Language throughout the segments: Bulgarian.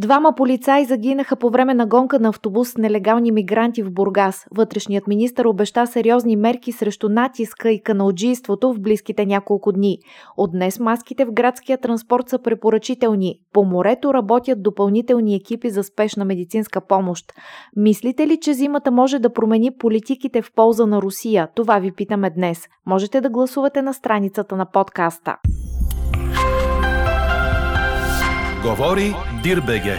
Двама полицаи загинаха по време на гонка на автобус с нелегални мигранти в Бургас. Вътрешният министр обеща сериозни мерки срещу натиска и каналджийството в близките няколко дни. От днес маските в градския транспорт са препоръчителни. По морето работят допълнителни екипи за спешна медицинска помощ. Мислите ли, че зимата може да промени политиките в полза на Русия? Това ви питаме днес. Можете да гласувате на страницата на подкаста. Говори Дирбеге.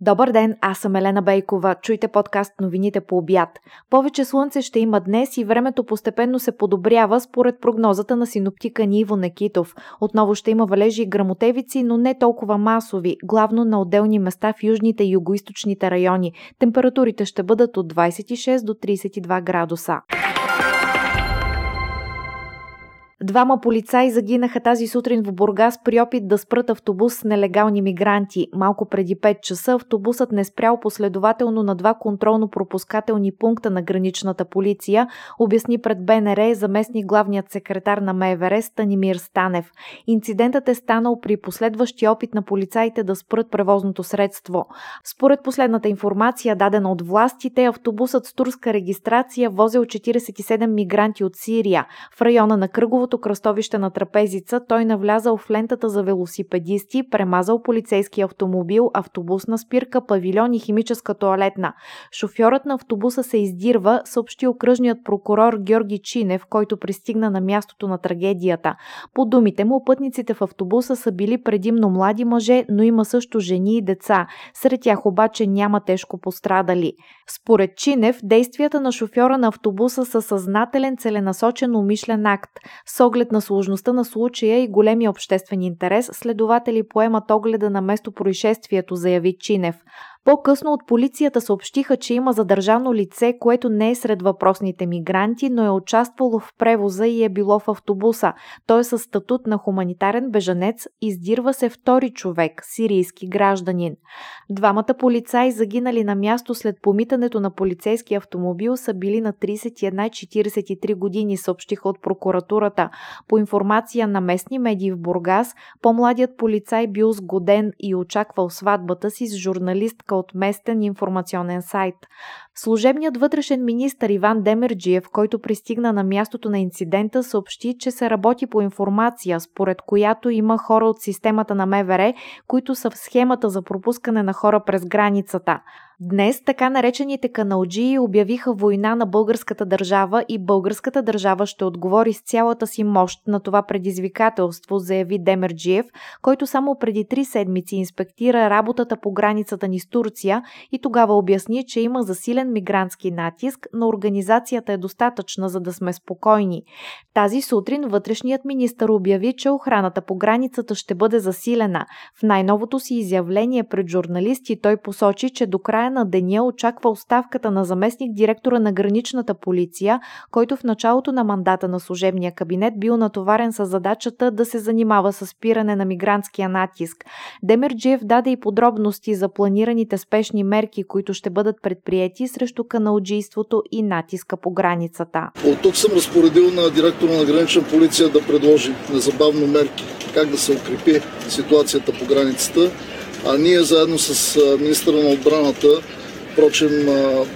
Добър ден, аз съм Елена Бейкова. Чуйте подкаст новините по обяд. Повече слънце ще има днес и времето постепенно се подобрява според прогнозата на синоптика Ниво Некитов. Отново ще има валежи и грамотевици, но не толкова масови, главно на отделни места в южните и югоисточните райони. Температурите ще бъдат от 26 до 32 градуса. Двама полицаи загинаха тази сутрин в Бургас при опит да спрат автобус с нелегални мигранти. Малко преди 5 часа автобусът не спрял последователно на два контролно-пропускателни пункта на граничната полиция, обясни пред БНР заместник главният секретар на МВР Станимир Станев. Инцидентът е станал при последващи опит на полицаите да спрат превозното средство. Според последната информация, дадена от властите, автобусът с турска регистрация возил 47 мигранти от Сирия. В района на кръговото първото кръстовище на трапезица той навлязал в лентата за велосипедисти, премазал полицейски автомобил, автобусна спирка, павилион и химическа туалетна. Шофьорът на автобуса се издирва, съобщи окръжният прокурор Георги Чинев, който пристигна на мястото на трагедията. По думите му, пътниците в автобуса са били предимно млади мъже, но има също жени и деца. Сред тях обаче няма тежко пострадали. Според Чинев, действията на шофьора на автобуса са съзнателен, целенасочен, умишлен акт. С оглед на сложността на случая и големия обществен интерес, следователи поемат огледа на место происшествието, заяви Чинев. По-късно от полицията съобщиха, че има задържано лице, което не е сред въпросните мигранти, но е участвало в превоза и е било в автобуса. Той е със статут на хуманитарен бежанец, издирва се втори човек, сирийски гражданин. Двамата полицаи, загинали на място след помитането на полицейски автомобил, са били на 31 и 43 години, съобщиха от прокуратурата. По информация на местни медии в Бургас, по-младият полицай бил сгоден и очаквал сватбата си с журналистка от местен информационен сайт. Служебният вътрешен министр Иван Демерджиев, който пристигна на мястото на инцидента, съобщи, че се работи по информация, според която има хора от системата на МВР, които са в схемата за пропускане на хора през границата. Днес така наречените каналджии обявиха война на българската държава и българската държава ще отговори с цялата си мощ на това предизвикателство, заяви Демерджиев, който само преди три седмици инспектира работата по границата ни с Турция и тогава обясни, че има засилен мигрантски натиск, но организацията е достатъчна, за да сме спокойни. Тази сутрин вътрешният министр обяви, че охраната по границата ще бъде засилена. В най-новото си изявление пред журналисти той посочи, че до края на деня очаква оставката на заместник директора на граничната полиция, който в началото на мандата на служебния кабинет бил натоварен с задачата да се занимава с спиране на мигрантския натиск. Демерджиев даде и подробности за планираните спешни мерки, които ще бъдат предприяти срещу каналджийството и натиска по границата. От тук съм разпоредил на директора на гранична полиция да предложи незабавно мерки как да се укрепи ситуацията по границата а ние заедно с министра на отбраната, впрочем,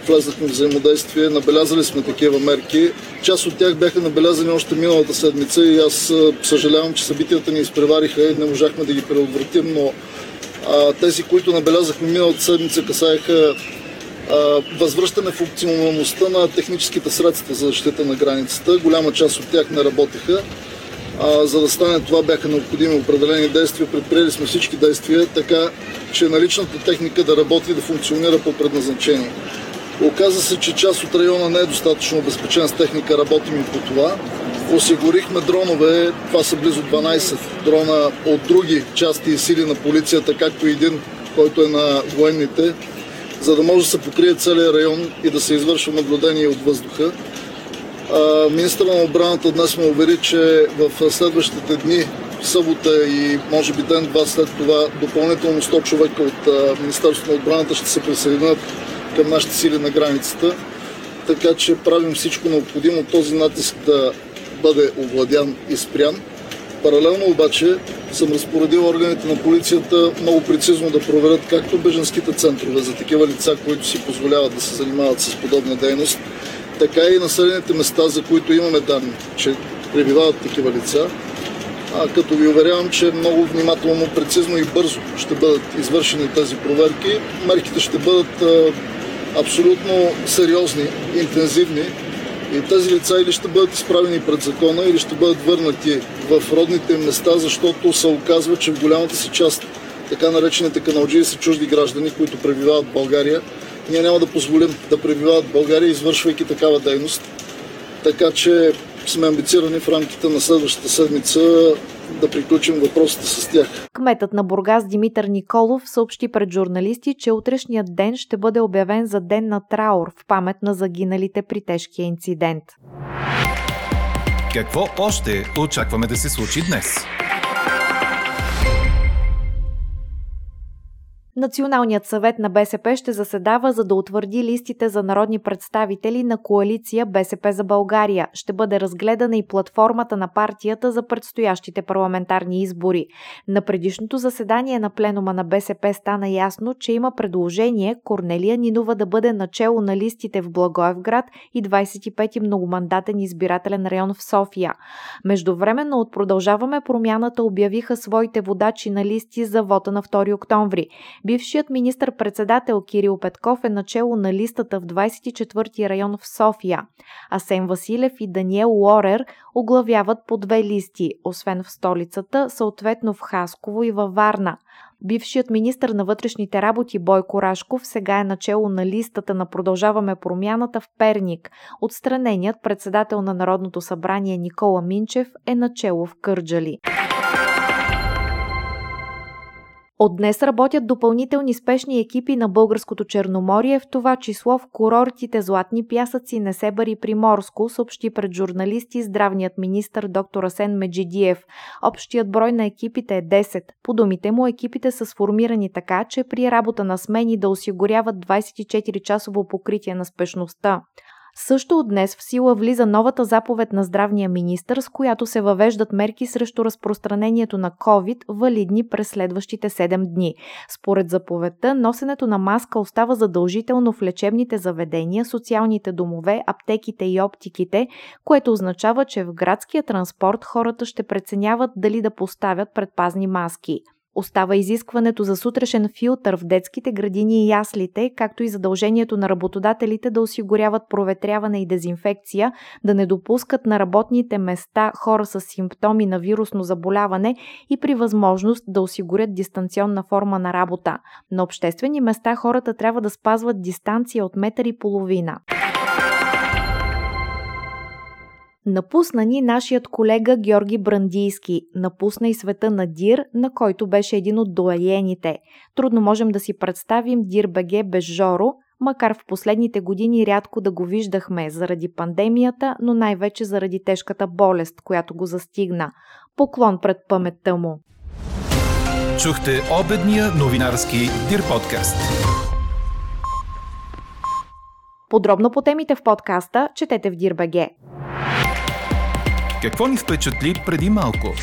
влезнахме в взаимодействие, набелязали сме такива мерки. Част от тях бяха набелязани още миналата седмица и аз съжалявам, че събитията ни изпревариха и не можахме да ги предотвратим, но тези, които набелязахме миналата седмица, касаеха възвръщане в оптималността на техническите средства за защита на границата. Голяма част от тях не работеха. А, за да стане това бяха необходими определени действия. Предприели сме всички действия, така че наличната техника да работи и да функционира по предназначение. Оказа се, че част от района не е достатъчно обезпечен с техника, работим и по това. Осигурихме дронове, това са близо 12 дрона от други части и сили на полицията, както и един, който е на военните, за да може да се покрие целият район и да се извършва наблюдение от въздуха. Министра на отбраната днес ме увери, че в следващите дни събота и може би ден-два след това допълнително 100 човека от Министерството на отбраната ще се присъединят към нашите сили на границата. Така че правим всичко необходимо този натиск да бъде овладян и спрян. Паралелно обаче съм разпоредил органите на полицията много прецизно да проверят както беженските центрове за такива лица, които си позволяват да се занимават с подобна дейност, така и населените места, за които имаме данни, че пребивават такива лица. А, като ви уверявам, че много внимателно, прецизно и бързо ще бъдат извършени тези проверки. Мерките ще бъдат а, абсолютно сериозни, интензивни и тези лица или ще бъдат изправени пред закона, или ще бъдат върнати в родните места, защото се оказва, че в голямата си част така наречените каналджии са чужди граждани, които пребивават в България. Ние няма да позволим да пребивават в България, извършвайки такава дейност. Така че сме амбицирани в рамките на следващата седмица да приключим въпросите с тях. Кметът на Бургас Димитър Николов съобщи пред журналисти, че утрешният ден ще бъде обявен за ден на траур в памет на загиналите при тежкия инцидент. Какво още очакваме да се случи днес? Националният съвет на БСП ще заседава за да утвърди листите за народни представители на коалиция БСП за България. Ще бъде разгледана и платформата на партията за предстоящите парламентарни избори. На предишното заседание на пленума на БСП стана ясно, че има предложение Корнелия Нинова да бъде начало на листите в Благоевград и 25-ти многомандатен избирателен район в София. Междувременно от Продължаваме промяната обявиха своите водачи на листи за вота на 2 октомври. Бившият министр-председател Кирил Петков е начало на листата в 24-ти район в София. Асен Василев и Даниел Лорер оглавяват по две листи, освен в столицата, съответно в Хасково и във Варна. Бившият министр на вътрешните работи Бойко Рашков сега е начало на листата на Продължаваме промяната в Перник. Отстраненият председател на Народното събрание Никола Минчев е начало в Кърджали. От днес работят допълнителни спешни екипи на Българското Черноморие, в това число в курортите Златни пясъци, Несебър и Приморско, съобщи пред журналисти здравният министр доктор Асен Меджидиев. Общият брой на екипите е 10. По думите му, екипите са сформирани така, че при работа на смени да осигуряват 24-часово покритие на спешността. Също от днес в сила влиза новата заповед на здравния министр, с която се въвеждат мерки срещу разпространението на COVID, валидни през следващите 7 дни. Според заповедта, носенето на маска остава задължително в лечебните заведения, социалните домове, аптеките и оптиките, което означава, че в градския транспорт хората ще преценяват дали да поставят предпазни маски. Остава изискването за сутрешен филтър в детските градини и яслите, както и задължението на работодателите да осигуряват проветряване и дезинфекция, да не допускат на работните места хора с симптоми на вирусно заболяване и при възможност да осигурят дистанционна форма на работа. На обществени места хората трябва да спазват дистанция от метър и половина. Напусна ни нашият колега Георги Брандийски. Напусна и света на Дир, на който беше един от доаените. Трудно можем да си представим Дир БГ без Жоро, макар в последните години рядко да го виждахме заради пандемията, но най-вече заради тежката болест, която го застигна. Поклон пред паметта му. Чухте обедния новинарски Дир подкаст. Подробно по темите в подкаста четете в Дирбеге. Какво ни впечатли преди малко?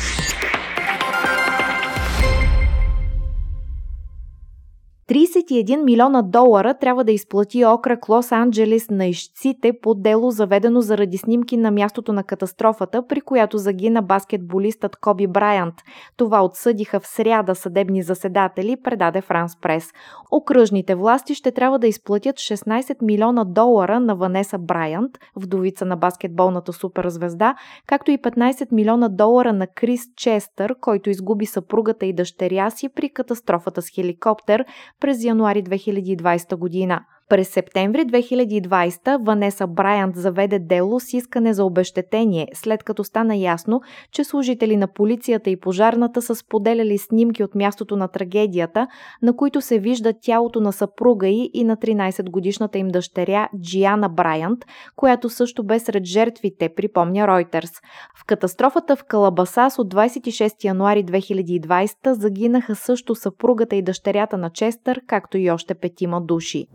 31 милиона долара трябва да изплати окръг Лос-Анджелес на ищците по дело заведено заради снимки на мястото на катастрофата, при която загина баскетболистът Коби Брайант. Това отсъдиха в сряда съдебни заседатели, предаде Франс Прес. Окръжните власти ще трябва да изплатят 16 милиона долара на Ванеса Брайант, вдовица на баскетболната суперзвезда, както и 15 милиона долара на Крис Честър, който изгуби съпругата и дъщеря си при катастрофата с хеликоптер, през януари 2020 година. През септември 2020 Ванеса Брайант заведе дело с искане за обещетение, след като стана ясно, че служители на полицията и пожарната са споделяли снимки от мястото на трагедията, на които се вижда тялото на съпруга й и на 13-годишната им дъщеря Джиана Брайант, която също бе сред жертвите, припомня Reuters. В катастрофата в Калабасас от 26 януари 2020 загинаха също съпругата и дъщерята на Честър, както и още петима души.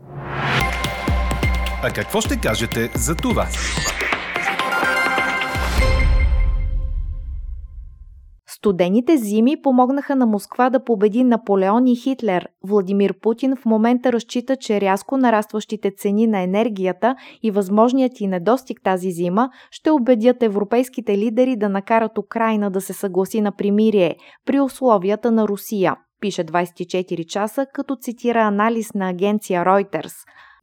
А какво ще кажете за това? Студените зими помогнаха на Москва да победи Наполеон и Хитлер. Владимир Путин в момента разчита, че рязко нарастващите цени на енергията и възможният и недостиг тази зима ще убедят европейските лидери да накарат Украина да се съгласи на примирие при условията на Русия пише 24 часа, като цитира анализ на агенция Reuters.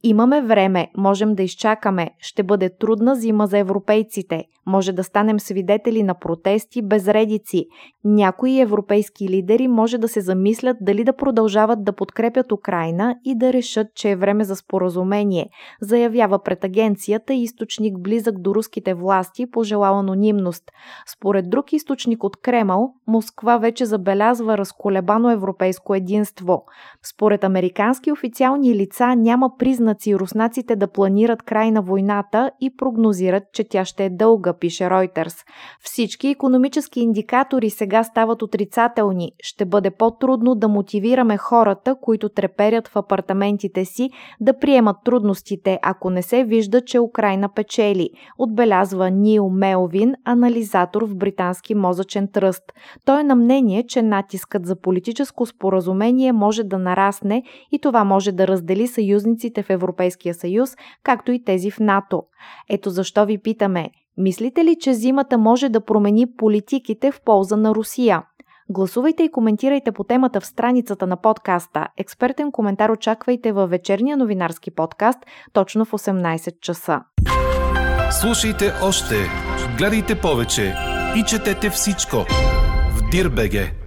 Имаме време, можем да изчакаме. Ще бъде трудна зима за европейците. Може да станем свидетели на протести, безредици. Някои европейски лидери може да се замислят дали да продължават да подкрепят Украина и да решат, че е време за споразумение, заявява пред агенцията източник близък до руските власти, пожелал анонимност. Според друг източник от Кремъл, Москва вече забелязва разколебано европейско единство. Според американски официални лица няма признаци руснаците да планират край на войната и прогнозират, че тя ще е дълга, пише Reuters. Всички економически индикатори сега стават отрицателни. Ще бъде по-трудно да мотивираме хората, които треперят в апартаментите си, да приемат трудностите, ако не се вижда, че Украина печели, отбелязва Нил Мелвин, анализатор в британски мозъчен тръст. Той е на мнение, че натискът за политическо споразумение може да нарасне и това може да раздели съюзниците в Европейския съюз, както и тези в НАТО. Ето защо ви питаме, Мислите ли, че зимата може да промени политиките в полза на Русия? Гласувайте и коментирайте по темата в страницата на подкаста. Експертен коментар очаквайте във вечерния новинарски подкаст точно в 18 часа. Слушайте още, гледайте повече и четете всичко в Дирбеге.